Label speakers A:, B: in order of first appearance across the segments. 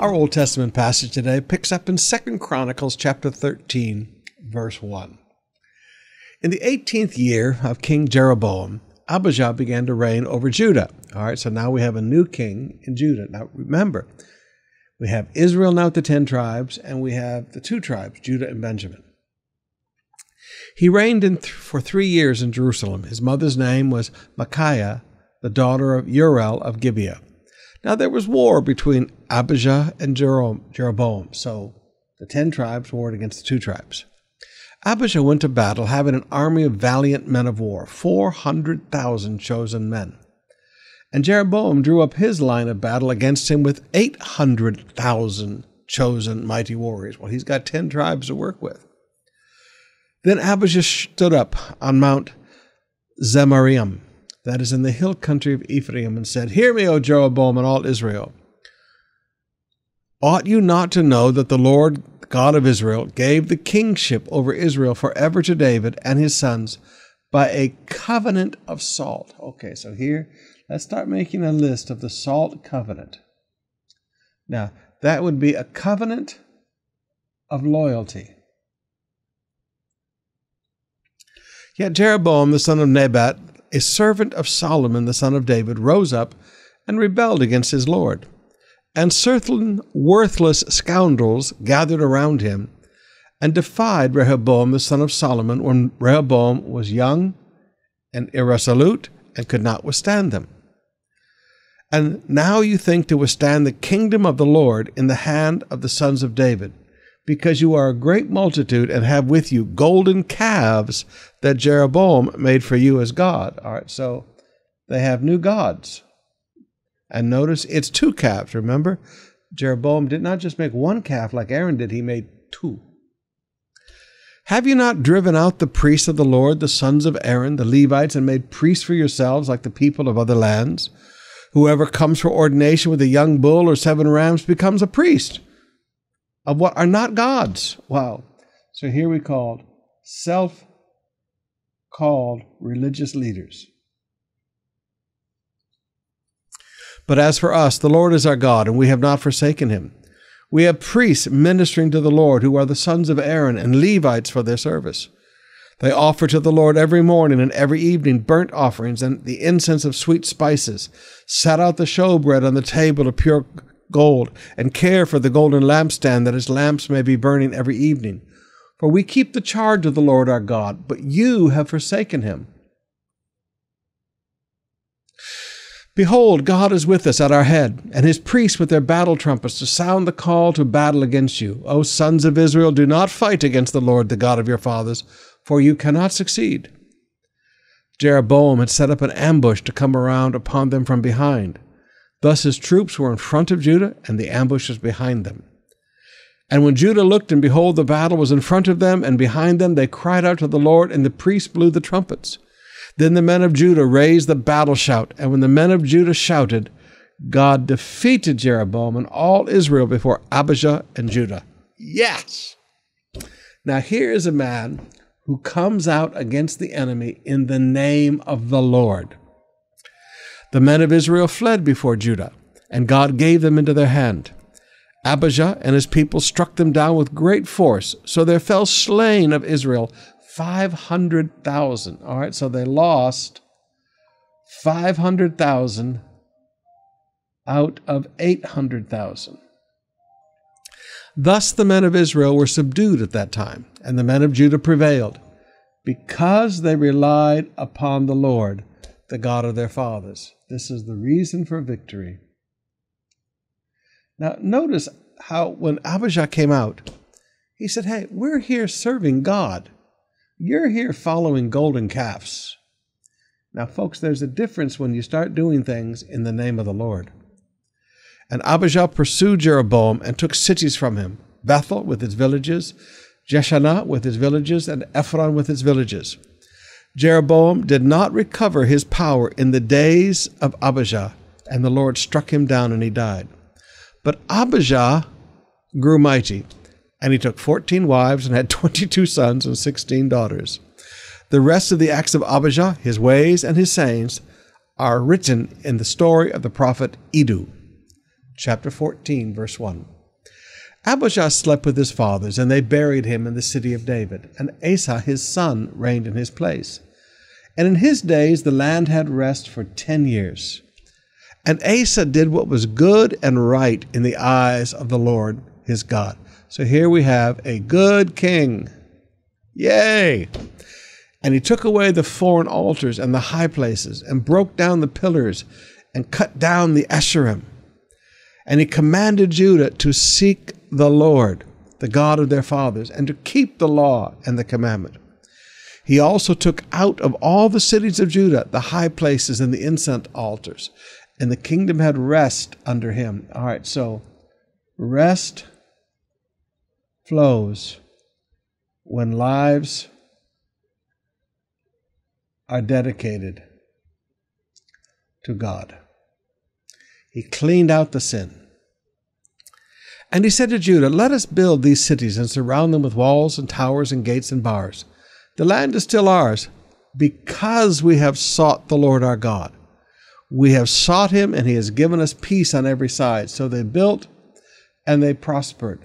A: Our Old Testament passage today picks up in 2 Chronicles chapter 13, verse 1. In the 18th year of King Jeroboam, Abijah began to reign over Judah. All right, so now we have a new king in Judah. Now remember, we have Israel now with the 10 tribes, and we have the two tribes, Judah and Benjamin. He reigned th- for three years in Jerusalem. His mother's name was Micaiah, the daughter of Uriel of Gibeah. Now there was war between Abijah and Jeroboam, so the ten tribes warred against the two tribes. Abijah went to battle having an army of valiant men of war, 400,000 chosen men. And Jeroboam drew up his line of battle against him with 800,000 chosen mighty warriors. Well, he's got 10 tribes to work with. Then Abijah stood up on Mount Zemaraim that is in the hill country of Ephraim, and said, Hear me, O Jeroboam and all Israel. Ought you not to know that the Lord God of Israel gave the kingship over Israel forever to David and his sons by a covenant of salt? Okay, so here, let's start making a list of the salt covenant. Now, that would be a covenant of loyalty. Yet Jeroboam, the son of Nebat, a servant of Solomon the son of David, rose up and rebelled against his Lord. And certain worthless scoundrels gathered around him and defied Rehoboam the son of Solomon when Rehoboam was young and irresolute and could not withstand them. And now you think to withstand the kingdom of the Lord in the hand of the sons of David because you are a great multitude and have with you golden calves that Jeroboam made for you as God. All right, so they have new gods. And notice it's two calves, remember? Jeroboam did not just make one calf like Aaron did, he made two. Have you not driven out the priests of the Lord, the sons of Aaron, the Levites, and made priests for yourselves like the people of other lands? Whoever comes for ordination with a young bull or seven rams becomes a priest of what are not gods. Wow. So here we called self called religious leaders. But as for us, the Lord is our God, and we have not forsaken him. We have priests ministering to the Lord, who are the sons of Aaron, and Levites for their service. They offer to the Lord every morning and every evening burnt offerings and the incense of sweet spices, set out the showbread on the table of pure gold, and care for the golden lampstand that his lamps may be burning every evening. For we keep the charge of the Lord our God, but you have forsaken him. Behold, God is with us at our head, and his priests with their battle trumpets to sound the call to battle against you. O sons of Israel, do not fight against the Lord, the God of your fathers, for you cannot succeed. Jeroboam had set up an ambush to come around upon them from behind. Thus his troops were in front of Judah, and the ambush was behind them. And when Judah looked, and behold, the battle was in front of them and behind them, they cried out to the Lord, and the priests blew the trumpets. Then the men of Judah raised the battle shout, and when the men of Judah shouted, God defeated Jeroboam and all Israel before Abijah and Judah. Yes! Now here is a man who comes out against the enemy in the name of the Lord. The men of Israel fled before Judah, and God gave them into their hand. Abijah and his people struck them down with great force, so there fell slain of Israel 500,000. All right, so they lost 500,000 out of 800,000. Thus the men of Israel were subdued at that time, and the men of Judah prevailed, because they relied upon the Lord, the God of their fathers. This is the reason for victory. Now, notice how when Abijah came out, he said, Hey, we're here serving God. You're here following golden calves. Now, folks, there's a difference when you start doing things in the name of the Lord. And Abijah pursued Jeroboam and took cities from him Bethel with its villages, Jeshanah with its villages, and Ephron with its villages. Jeroboam did not recover his power in the days of Abijah, and the Lord struck him down and he died. But Abijah grew mighty, and he took fourteen wives and had twenty two sons and sixteen daughters. The rest of the acts of Abijah, his ways, and his sayings are written in the story of the prophet Iddo. chapter 14, verse 1. Abijah slept with his fathers, and they buried him in the city of David, and Asa his son reigned in his place. And in his days the land had rest for ten years. And Asa did what was good and right in the eyes of the Lord his God. So here we have a good king. Yay! And he took away the foreign altars and the high places, and broke down the pillars, and cut down the Asherim. And he commanded Judah to seek the Lord, the God of their fathers, and to keep the law and the commandment. He also took out of all the cities of Judah the high places and the incense altars, and the kingdom had rest under him. All right, so rest flows when lives are dedicated to God. He cleaned out the sin. And he said to Judah, Let us build these cities and surround them with walls and towers and gates and bars. The land is still ours because we have sought the Lord our God. We have sought him and he has given us peace on every side. So they built and they prospered.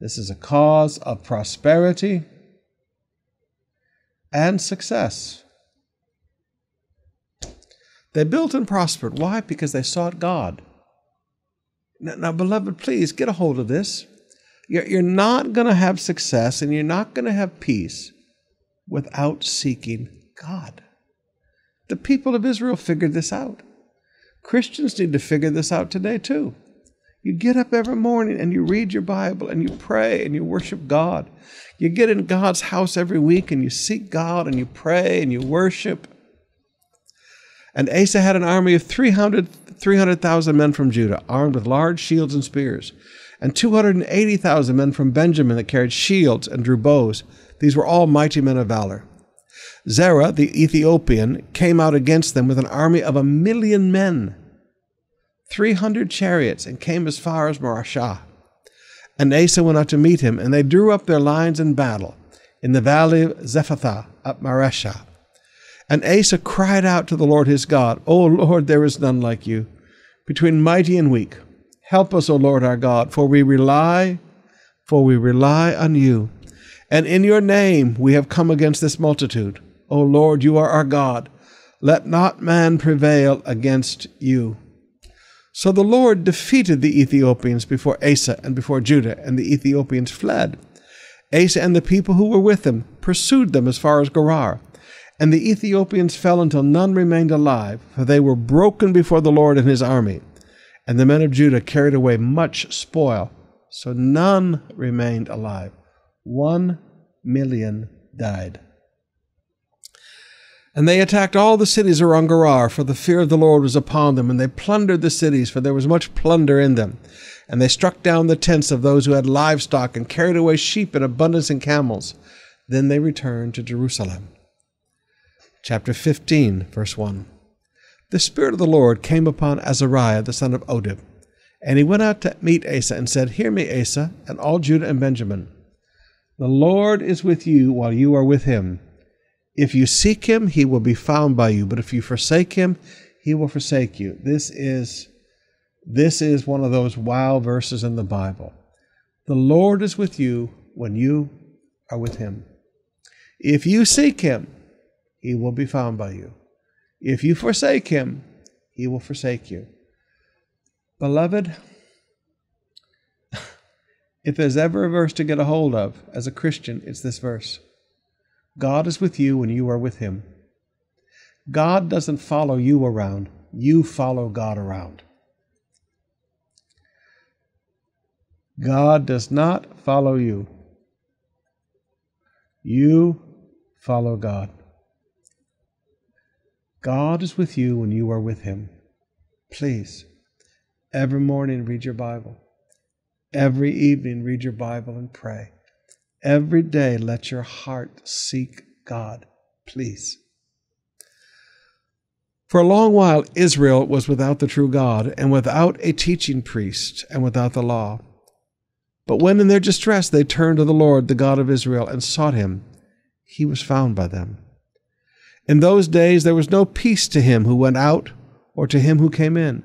A: This is a cause of prosperity and success. They built and prospered. Why? Because they sought God. Now, now beloved, please get a hold of this. You're, not going to have success and you're not going to have peace without seeking God. The people of Israel figured this out. Christians need to figure this out today, too. You get up every morning and you read your Bible and you pray and you worship God. You get in God's house every week and you seek God and you pray and you worship. And Asa had an army of 300,000 300, men from Judah, armed with large shields and spears, and 280,000 men from Benjamin that carried shields and drew bows. These were all mighty men of valor. Zerah, the Ethiopian, came out against them with an army of a million men, 300 chariots, and came as far as Mareshah. And Asa went out to meet him, and they drew up their lines in battle in the valley of Zephathah at Mareshah. And Asa cried out to the Lord his God, O Lord, there is none like you, between mighty and weak. Help us, O Lord our God, for we rely, for we rely on you. And in your name we have come against this multitude. O Lord, you are our God. Let not man prevail against you. So the Lord defeated the Ethiopians before Asa and before Judah, and the Ethiopians fled. Asa and the people who were with him pursued them as far as Gerar. And the Ethiopians fell until none remained alive, for they were broken before the Lord and his army. And the men of Judah carried away much spoil, so none remained alive. One million died. And they attacked all the cities around Gerar, for the fear of the Lord was upon them, and they plundered the cities, for there was much plunder in them. And they struck down the tents of those who had livestock, and carried away sheep in abundance and camels. Then they returned to Jerusalem chapter 15, verse 1. The Spirit of the Lord came upon Azariah the son of Oded, and he went out to meet Asa and said, Hear me, Asa, and all Judah and Benjamin. The Lord is with you while you are with him. If you seek him, he will be found by you, but if you forsake him, he will forsake you. This is this is one of those wow verses in the Bible. The Lord is with you when you are with him. If you seek him, he will be found by you. If you forsake him, he will forsake you. Beloved, if there's ever a verse to get a hold of as a Christian, it's this verse God is with you when you are with him. God doesn't follow you around, you follow God around. God does not follow you. You follow God. God is with you when you are with Him. Please, every morning read your Bible. Every evening read your Bible and pray. Every day let your heart seek God. Please. For a long while, Israel was without the true God, and without a teaching priest, and without the law. But when in their distress they turned to the Lord, the God of Israel, and sought him, he was found by them. In those days there was no peace to him who went out or to him who came in.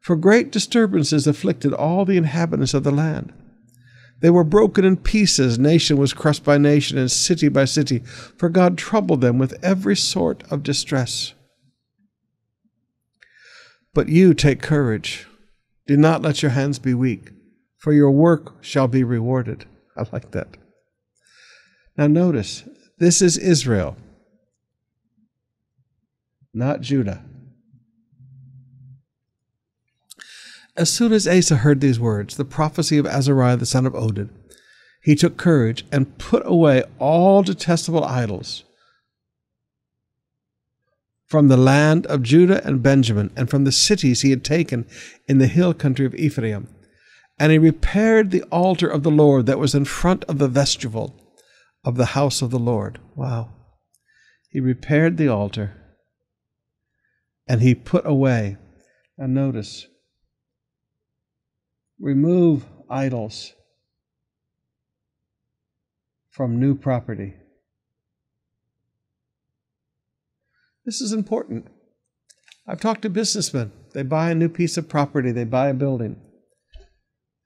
A: For great disturbances afflicted all the inhabitants of the land. They were broken in pieces, nation was crushed by nation, and city by city, for God troubled them with every sort of distress. But you take courage. Do not let your hands be weak, for your work shall be rewarded. I like that. Now, notice this is Israel, not Judah. As soon as Asa heard these words, the prophecy of Azariah the son of Oded, he took courage and put away all detestable idols from the land of Judah and Benjamin, and from the cities he had taken in the hill country of Ephraim. And he repaired the altar of the Lord that was in front of the vestibule of the house of the Lord. Wow. He repaired the altar and he put away. And notice, remove idols from new property. This is important. I've talked to businessmen. They buy a new piece of property, they buy a building,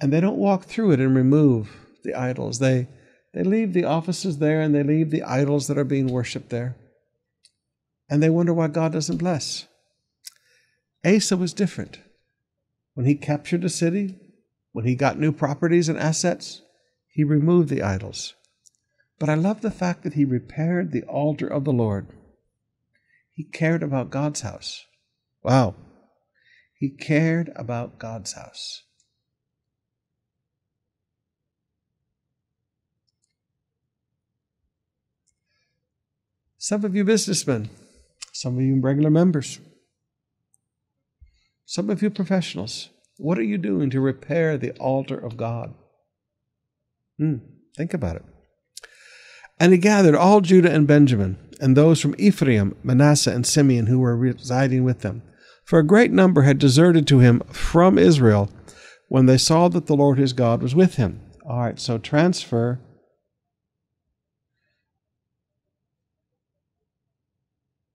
A: and they don't walk through it and remove the idols. They, they leave the offices there and they leave the idols that are being worshiped there. And they wonder why God doesn't bless. Asa was different. When he captured a city, when he got new properties and assets, he removed the idols. But I love the fact that he repaired the altar of the Lord. He cared about God's house. Wow. He cared about God's house. Some of you businessmen, some of you regular members, some of you professionals, what are you doing to repair the altar of God? Hmm, think about it. And he gathered all Judah and Benjamin, and those from Ephraim, Manasseh, and Simeon who were residing with them. For a great number had deserted to him from Israel when they saw that the Lord his God was with him. All right, so transfer.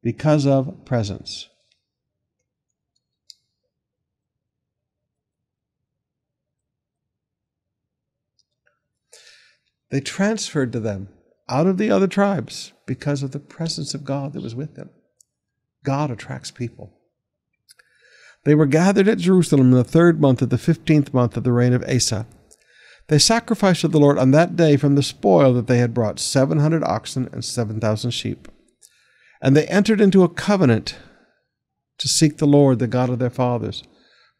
A: Because of presence. They transferred to them out of the other tribes because of the presence of God that was with them. God attracts people. They were gathered at Jerusalem in the third month of the fifteenth month of the reign of Asa. They sacrificed to the Lord on that day from the spoil that they had brought seven hundred oxen and seven thousand sheep. And they entered into a covenant to seek the Lord, the God of their fathers,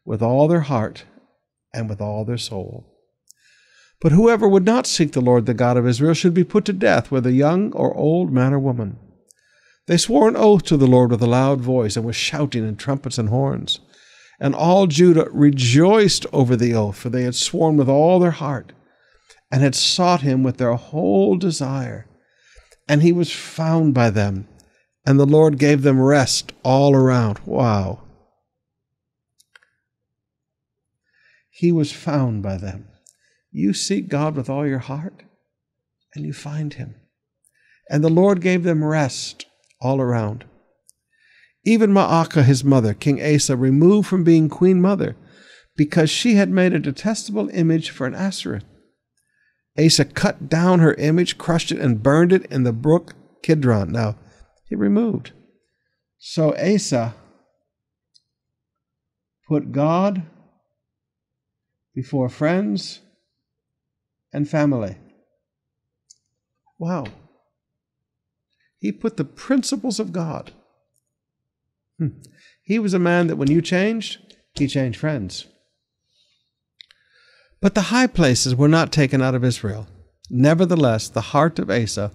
A: with all their heart and with all their soul. But whoever would not seek the Lord the God of Israel should be put to death, whether young or old, man or woman. They swore an oath to the Lord with a loud voice, and with shouting and trumpets and horns. And all Judah rejoiced over the oath, for they had sworn with all their heart, and had sought him with their whole desire. And he was found by them, and the Lord gave them rest all around. Wow. He was found by them. You seek God with all your heart, and you find him. And the Lord gave them rest all around. Even Maacah, his mother, King Asa, removed from being queen mother because she had made a detestable image for an Asherah. Asa cut down her image, crushed it, and burned it in the brook Kidron. Now, he removed. So Asa put God before friends and family. Wow. He put the principles of God. Hmm. He was a man that when you changed, he changed friends. But the high places were not taken out of Israel. Nevertheless, the heart of Asa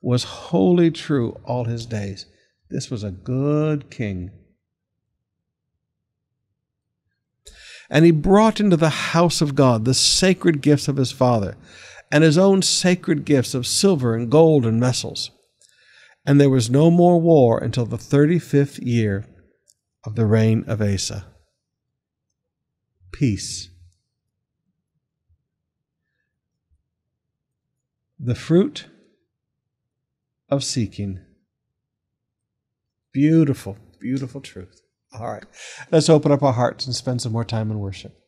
A: was wholly true all his days. This was a good king. And he brought into the house of God the sacred gifts of his father, and his own sacred gifts of silver and gold and vessels. And there was no more war until the thirty fifth year of the reign of Asa. Peace. The fruit of seeking. Beautiful, beautiful truth. All right. Let's open up our hearts and spend some more time in worship.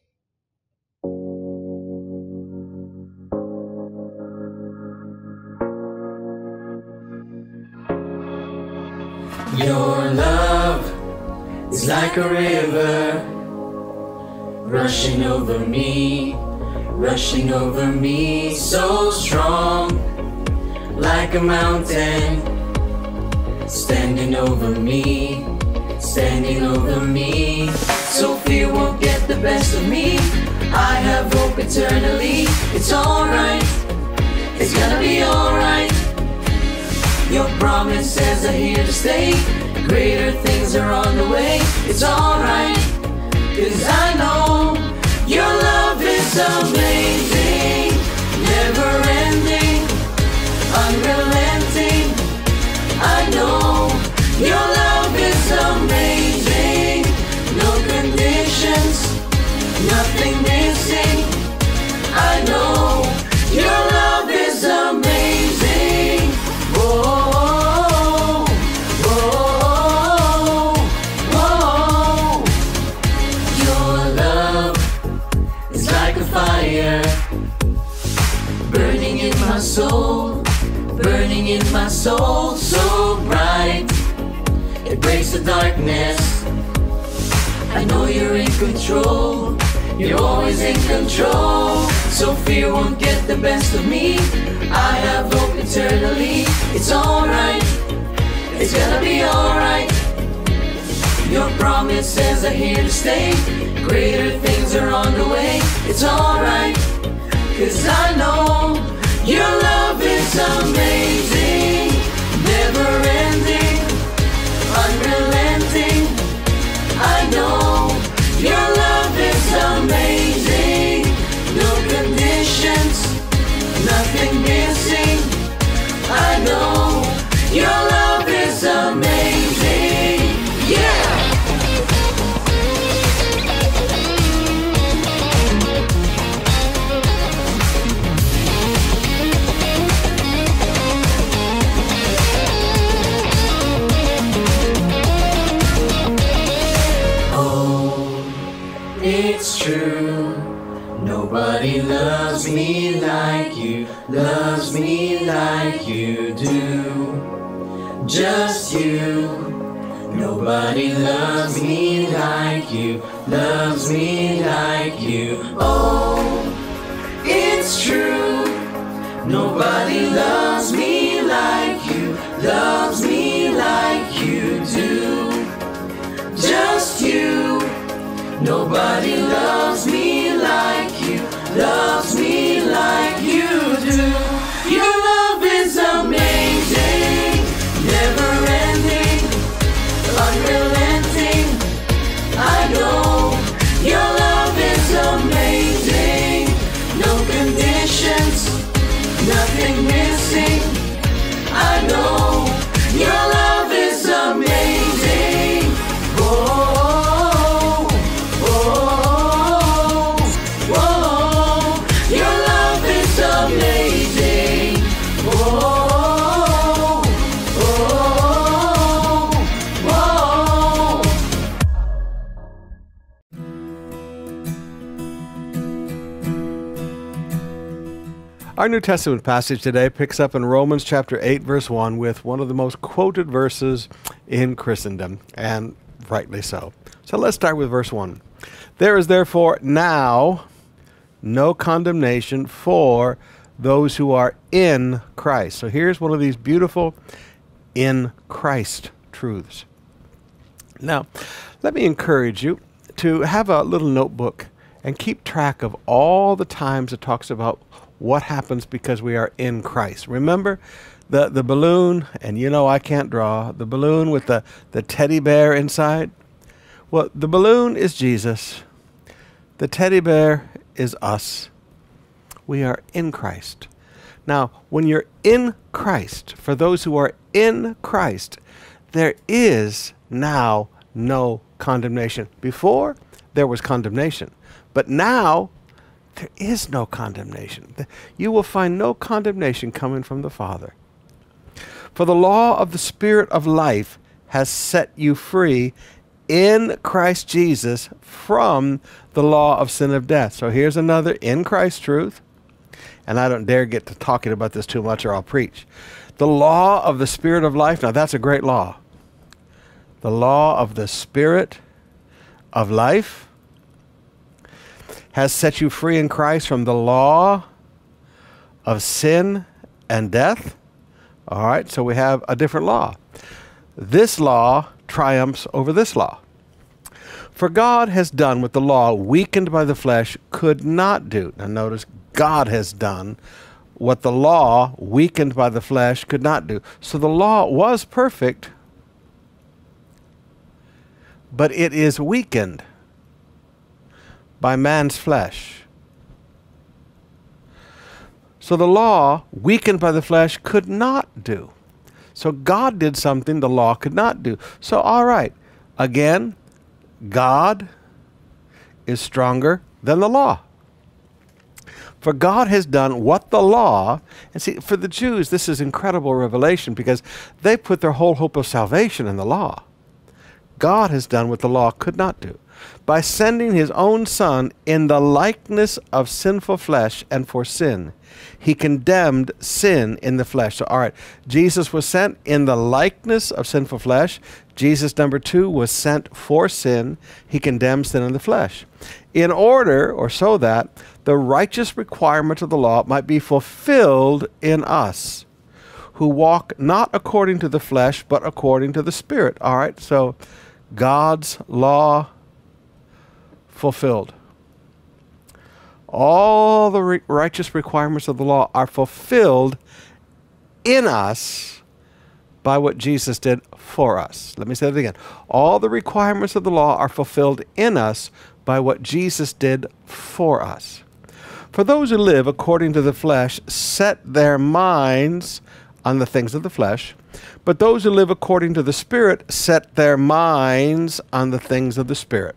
B: Your love is like a river rushing over me, rushing over me, so strong, like a mountain, standing over me, standing over me. So fear won't get the best of me. I have hope eternally. It's alright, it's gonna be alright. Your promises are here to stay. Greater things are on the way. It's alright. Cause I know your love is amazing. Never ending. Unrelenting. I know your love Nothing missing. I know your love is amazing. Whoa, whoa, whoa. Your love is like a fire burning in my soul, burning in my soul, so bright. It breaks the darkness. I know you're in control. You're always in control. So fear won't get the best of me. I have hope eternally. It's alright. It's gonna be alright. Your promises are here to stay. Greater things are on the way. It's alright. Cause I know your love is amazing. Never ending. Unrelenting. I know your amazing. No conditions. Nothing missing. I know your love it's true. Nobody loves me like you, loves me like you do. Just you. Nobody loves me like you, loves me like you. Oh, it's true. Nobody loves me like you, loves me Nobody loves me like you, loves me like
A: Our New Testament passage today picks up in Romans chapter 8, verse 1, with one of the most quoted verses in Christendom, and rightly so. So let's start with verse 1. There is therefore now no condemnation for those who are in Christ. So here's one of these beautiful in Christ truths. Now, let me encourage you to have a little notebook and keep track of all the times it talks about what happens because we are in Christ. Remember the, the balloon, and you know I can't draw, the balloon with the, the teddy bear inside? Well, the balloon is Jesus, the teddy bear is us. We are in Christ. Now, when you're in Christ, for those who are in Christ, there is now no condemnation. Before, there was condemnation. But now, there is no condemnation. You will find no condemnation coming from the Father. For the law of the Spirit of life has set you free in Christ Jesus from the law of sin of death. So here's another in Christ truth. And I don't dare get to talking about this too much or I'll preach. The law of the Spirit of life. Now, that's a great law. The law of the Spirit of life has set you free in Christ from the law of sin and death. All right, so we have a different law. This law triumphs over this law. For God has done what the law, weakened by the flesh, could not do. Now, notice God has done what the law, weakened by the flesh, could not do. So the law was perfect, but it is weakened by man's flesh. So the law, weakened by the flesh, could not do. So God did something the law could not do. So, all right, again, God is stronger than the law. For God has done what the law, and see, for the Jews, this is incredible revelation because they put their whole hope of salvation in the law. God has done what the law could not do. By sending his own Son in the likeness of sinful flesh and for sin, he condemned sin in the flesh. So, all right, Jesus was sent in the likeness of sinful flesh. Jesus, number two, was sent for sin. He condemned sin in the flesh. In order, or so that, the righteous requirement of the law might be fulfilled in us who walk not according to the flesh, but according to the Spirit. All right, so God's law fulfilled. All the re- righteous requirements of the law are fulfilled in us by what Jesus did for us. Let me say that again. All the requirements of the law are fulfilled in us by what Jesus did for us. For those who live according to the flesh set their minds on the things of the flesh, but those who live according to the Spirit set their minds on the things of the Spirit.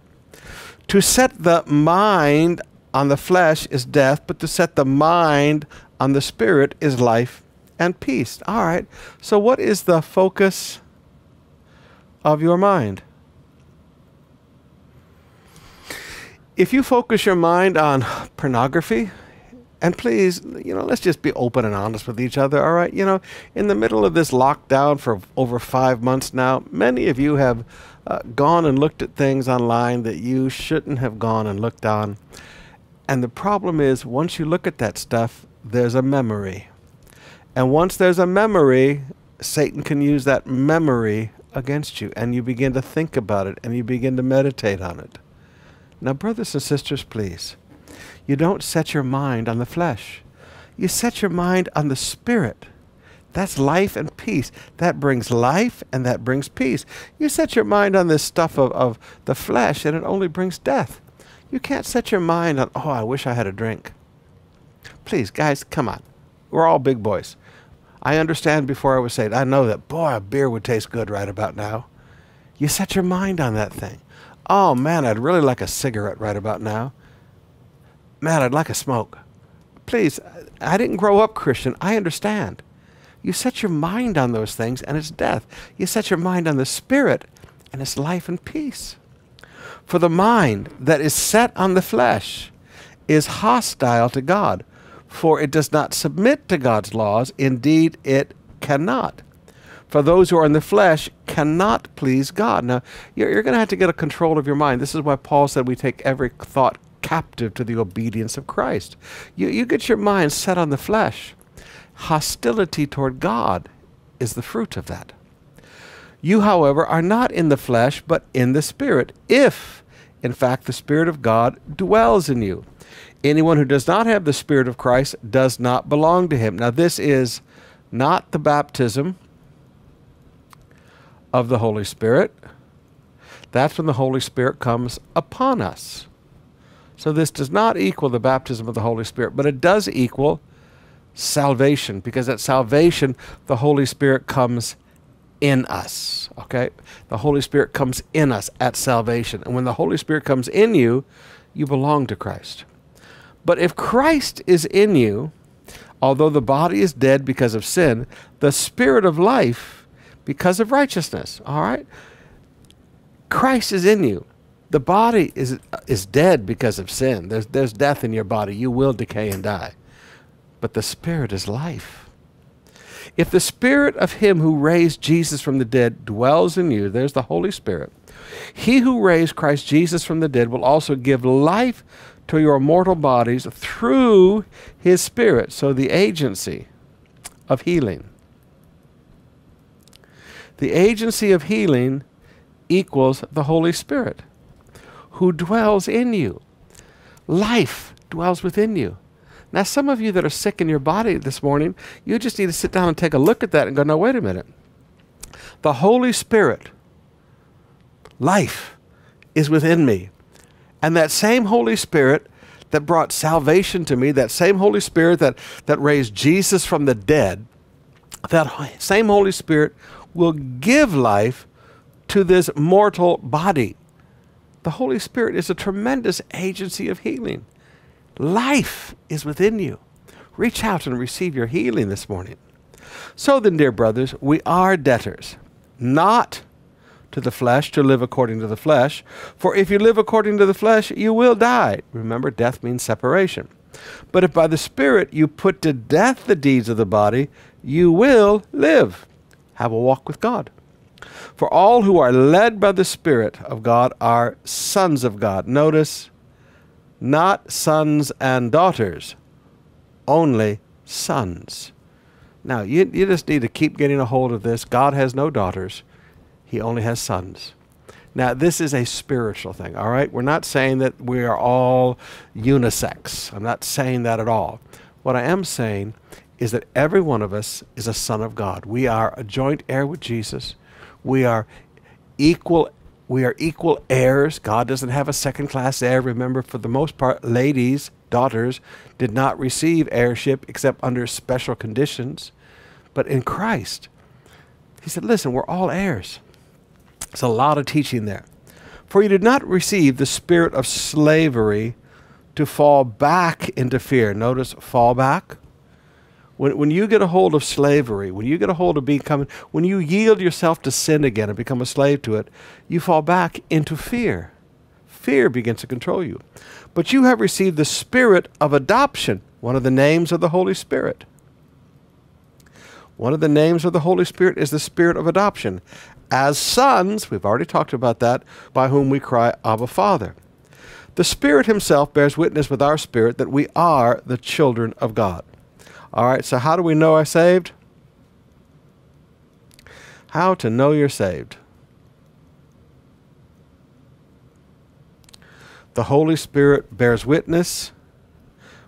A: To set the mind on the flesh is death, but to set the mind on the Spirit is life and peace. All right. So, what is the focus of your mind? If you focus your mind on pornography, and please, you know, let's just be open and honest with each other, all right? You know, in the middle of this lockdown for over five months now, many of you have uh, gone and looked at things online that you shouldn't have gone and looked on. And the problem is, once you look at that stuff, there's a memory. And once there's a memory, Satan can use that memory against you, and you begin to think about it and you begin to meditate on it. Now, brothers and sisters, please you don't set your mind on the flesh. You set your mind on the spirit. That's life and peace. That brings life and that brings peace. You set your mind on this stuff of, of the flesh and it only brings death. You can't set your mind on, oh, I wish I had a drink. Please, guys, come on. We're all big boys. I understand before I was saved. I know that, boy, a beer would taste good right about now. You set your mind on that thing. Oh, man, I'd really like a cigarette right about now man, I'd like a smoke. Please, I didn't grow up Christian. I understand. You set your mind on those things and it's death. You set your mind on the spirit and it's life and peace. For the mind that is set on the flesh is hostile to God, for it does not submit to God's laws. Indeed, it cannot. For those who are in the flesh cannot please God. Now, you're, you're going to have to get a control of your mind. This is why Paul said we take every thought captive to the obedience of Christ. You, you get your mind set on the flesh. Hostility toward God is the fruit of that. You, however, are not in the flesh, but in the Spirit, if, in fact, the Spirit of God dwells in you. Anyone who does not have the Spirit of Christ does not belong to him. Now, this is not the baptism of the Holy Spirit. That's when the Holy Spirit comes upon us. So this does not equal the baptism of the Holy Spirit, but it does equal salvation because at salvation the Holy Spirit comes in us. Okay? The Holy Spirit comes in us at salvation. And when the Holy Spirit comes in you, you belong to Christ. But if Christ is in you, although the body is dead because of sin, the spirit of life because of righteousness. All right? Christ is in you. The body is is dead because of sin. There's there's death in your body. You will decay and die. But the spirit is life. If the spirit of him who raised Jesus from the dead dwells in you, there's the Holy Spirit. He who raised Christ Jesus from the dead will also give life to your mortal bodies through his spirit. So the agency of healing. The agency of healing equals the Holy Spirit who dwells in you. Life dwells within you. Now, some of you that are sick in your body this morning, you just need to sit down and take a look at that and go, no, wait a minute. The Holy Spirit, life, is within me. And that same Holy Spirit that brought salvation to me, that same Holy Spirit that, that raised Jesus from the dead, that same Holy Spirit will give life to this mortal body. The Holy Spirit is a tremendous agency of healing. Life is within you. Reach out and receive your healing this morning. So then, dear brothers, we are debtors, not to the flesh to live according to the flesh. For if you live according to the flesh, you will die. Remember, death means separation. But if by the Spirit you put to death the deeds of the body, you will live. Have a walk with God. For all who are led by the Spirit of God are sons of God. Notice, not sons and daughters, only sons. Now, you, you just need to keep getting a hold of this. God has no daughters, He only has sons. Now, this is a spiritual thing, all right? We're not saying that we are all unisex. I'm not saying that at all. What I am saying is that every one of us is a son of God. We are a joint heir with Jesus. We are equal we are equal heirs. God doesn't have a second class heir. Remember, for the most part, ladies, daughters, did not receive heirship except under special conditions. But in Christ, he said, Listen, we're all heirs. It's a lot of teaching there. For you did not receive the spirit of slavery to fall back into fear. Notice fall back. When, when you get a hold of slavery, when you get a hold of becoming, when you yield yourself to sin again and become a slave to it, you fall back into fear. Fear begins to control you. But you have received the spirit of adoption, one of the names of the Holy Spirit. One of the names of the Holy Spirit is the spirit of adoption. As sons, we've already talked about that, by whom we cry, Abba, Father. The Spirit Himself bears witness with our spirit that we are the children of God. All right, so how do we know I'm saved? How to know you're saved. The Holy Spirit bears witness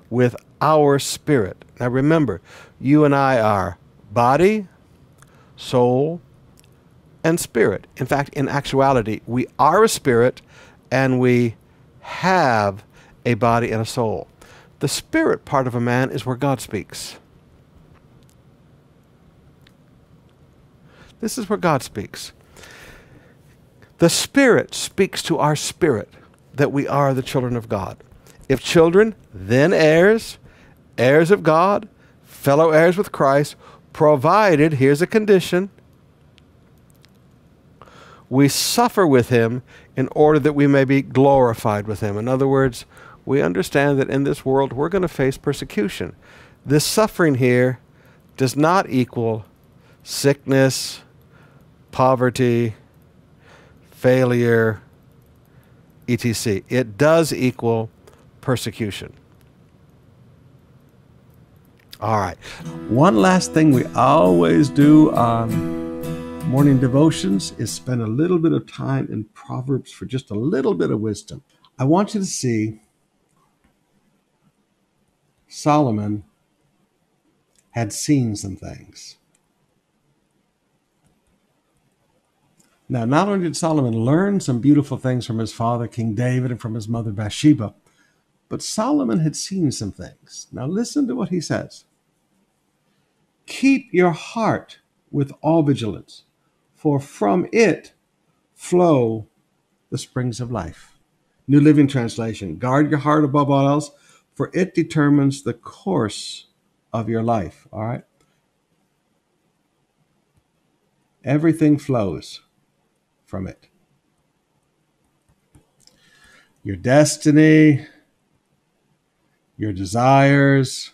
A: with our spirit. Now remember, you and I are body, soul, and spirit. In fact, in actuality, we are a spirit and we have a body and a soul. The spirit part of a man is where God speaks. This is where God speaks. The Spirit speaks to our spirit that we are the children of God. If children, then heirs, heirs of God, fellow heirs with Christ, provided, here's a condition, we suffer with him in order that we may be glorified with him. In other words, we understand that in this world we're going to face persecution. This suffering here does not equal sickness, poverty, failure, etc. It does equal persecution. All right. One last thing we always do on morning devotions is spend a little bit of time in Proverbs for just a little bit of wisdom. I want you to see Solomon had seen some things. Now, not only did Solomon learn some beautiful things from his father, King David, and from his mother, Bathsheba, but Solomon had seen some things. Now, listen to what he says Keep your heart with all vigilance, for from it flow the springs of life. New Living Translation Guard your heart above all else, for it determines the course of your life. All right? Everything flows from it. your destiny, your desires.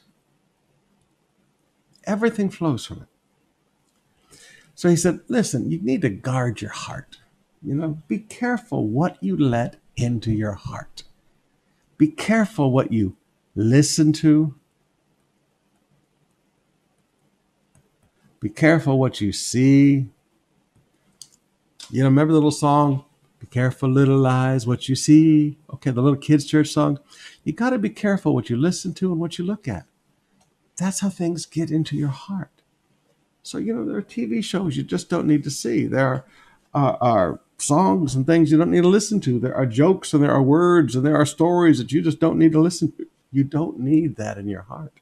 A: Everything flows from it. So he said, listen, you need to guard your heart. You know, be careful what you let into your heart. Be careful what you listen to. Be careful what you see. You know, remember the little song, Be Careful, Little Eyes, What You See? Okay, the little kids' church song. You got to be careful what you listen to and what you look at. That's how things get into your heart. So, you know, there are TV shows you just don't need to see. There are, uh, are songs and things you don't need to listen to. There are jokes and there are words and there are stories that you just don't need to listen to. You don't need that in your heart.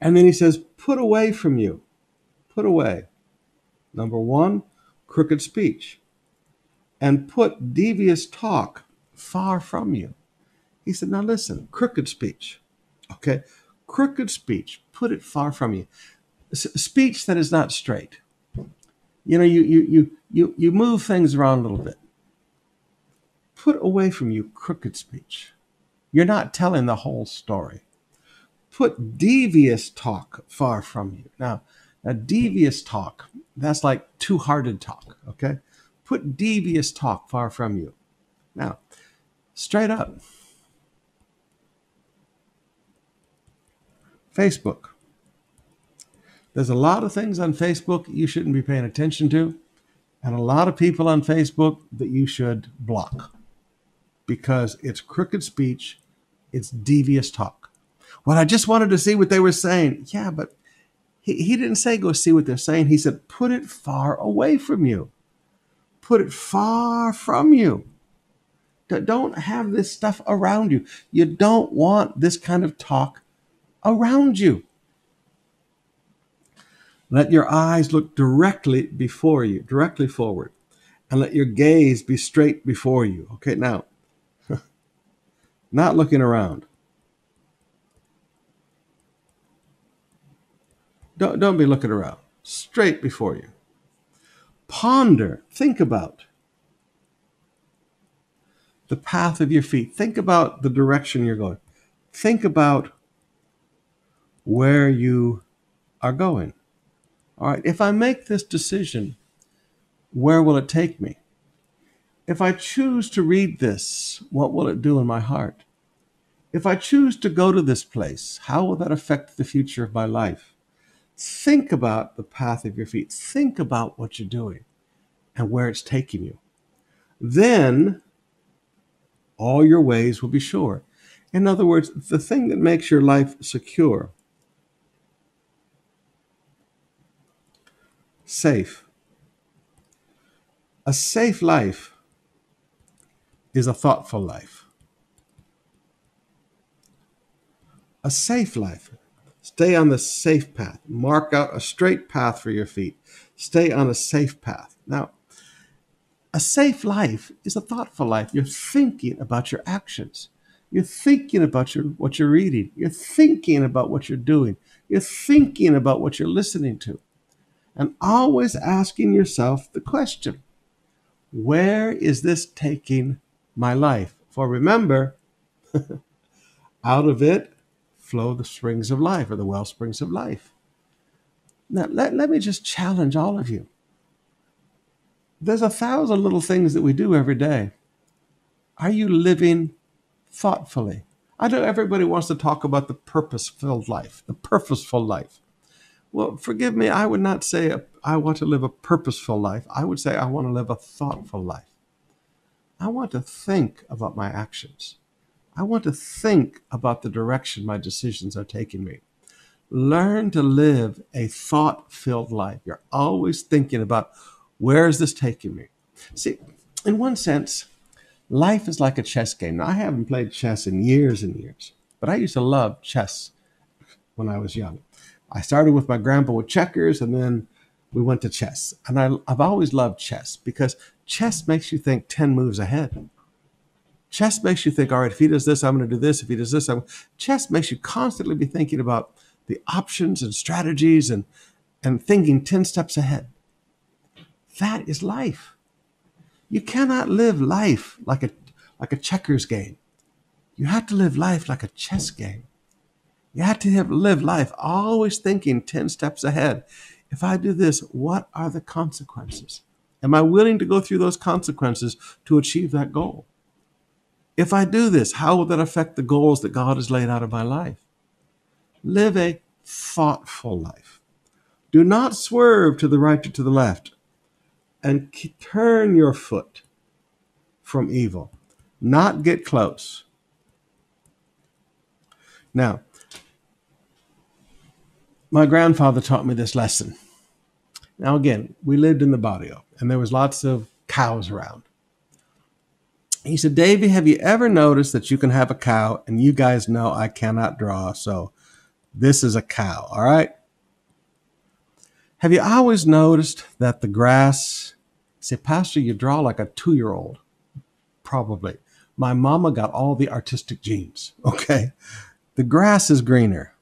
A: And then he says, put away from you. Put away. Number one, crooked speech. And put devious talk far from you. He said, now listen, crooked speech. Okay? Crooked speech, put it far from you. S- speech that is not straight. You know, you, you, you, you, you move things around a little bit. Put away from you crooked speech. You're not telling the whole story. Put devious talk far from you. Now, a devious talk, that's like two hearted talk, okay? Put devious talk far from you. Now, straight up Facebook. There's a lot of things on Facebook you shouldn't be paying attention to, and a lot of people on Facebook that you should block because it's crooked speech, it's devious talk. Well, I just wanted to see what they were saying. Yeah, but he, he didn't say go see what they're saying. He said put it far away from you. Put it far from you. Don't have this stuff around you. You don't want this kind of talk around you. Let your eyes look directly before you, directly forward, and let your gaze be straight before you. Okay, now, not looking around. Don't, don't be looking around, straight before you. Ponder, think about the path of your feet. Think about the direction you're going. Think about where you are going. All right, if I make this decision, where will it take me? If I choose to read this, what will it do in my heart? If I choose to go to this place, how will that affect the future of my life? Think about the path of your feet. Think about what you're doing and where it's taking you. Then all your ways will be sure. In other words, the thing that makes your life secure safe. A safe life is a thoughtful life. A safe life. Stay on the safe path. Mark out a straight path for your feet. Stay on a safe path. Now, a safe life is a thoughtful life. You're thinking about your actions. You're thinking about your, what you're reading. You're thinking about what you're doing. You're thinking about what you're listening to and always asking yourself the question where is this taking my life? For remember, out of it flow the springs of life or the well springs of life. Now, let, let me just challenge all of you. There's a thousand little things that we do every day. Are you living thoughtfully? I know everybody wants to talk about the purpose filled life, the purposeful life. Well, forgive me, I would not say I want to live a purposeful life. I would say I want to live a thoughtful life. I want to think about my actions. I want to think about the direction my decisions are taking me. Learn to live a thought filled life. You're always thinking about where is this taking me? See, in one sense, life is like a chess game. Now, I haven't played chess in years and years, but I used to love chess when I was young. I started with my grandpa with checkers and then we went to chess. And I, I've always loved chess because chess makes you think 10 moves ahead. Chess makes you think, all right, if he does this, I'm going to do this. If he does this, I'm. Chess makes you constantly be thinking about the options and strategies and, and thinking 10 steps ahead. That is life. You cannot live life like a like a checkers game. You have to live life like a chess game. You have to have, live life always thinking 10 steps ahead. If I do this, what are the consequences? Am I willing to go through those consequences to achieve that goal? If I do this, how will that affect the goals that God has laid out in my life? Live a thoughtful life. Do not swerve to the right or to the left, and turn your foot from evil. Not get close. Now, my grandfather taught me this lesson. Now, again, we lived in the barrio, and there was lots of cows around. He said, Davy, have you ever noticed that you can have a cow? And you guys know I cannot draw, so this is a cow, all right? Have you always noticed that the grass, say, Pastor, you draw like a two year old? Probably. My mama got all the artistic genes, okay? The grass is greener.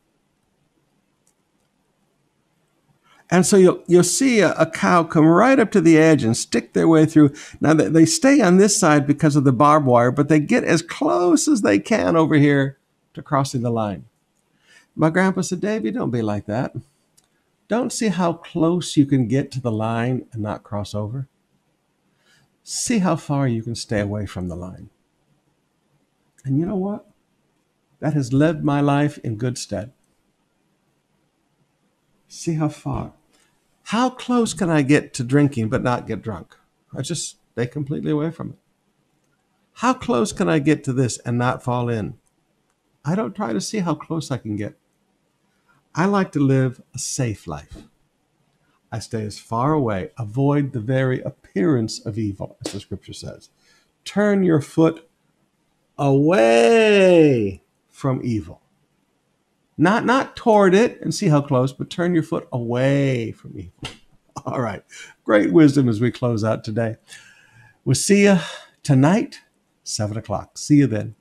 A: And so you'll, you'll see a, a, cow come right up to the edge and stick their way through. Now, they, they stay on this side because of the barbed wire, but they get as close as they can over here to crossing the line. My grandpa said, Davy, don't be like that. Don't see how close you can get to the line and not cross over. See how far you can stay away from the line. And you know what? That has led my life in good stead. See how far. How close can I get to drinking but not get drunk? I just stay completely away from it. How close can I get to this and not fall in? I don't try to see how close I can get. I like to live a safe life. I stay as far away, avoid the very appearance of evil, as the scripture says. Turn your foot away from evil. Not not toward it and see how close, but turn your foot away from evil. All right. Great wisdom as we close out today. We'll see you tonight, seven o'clock. See you then.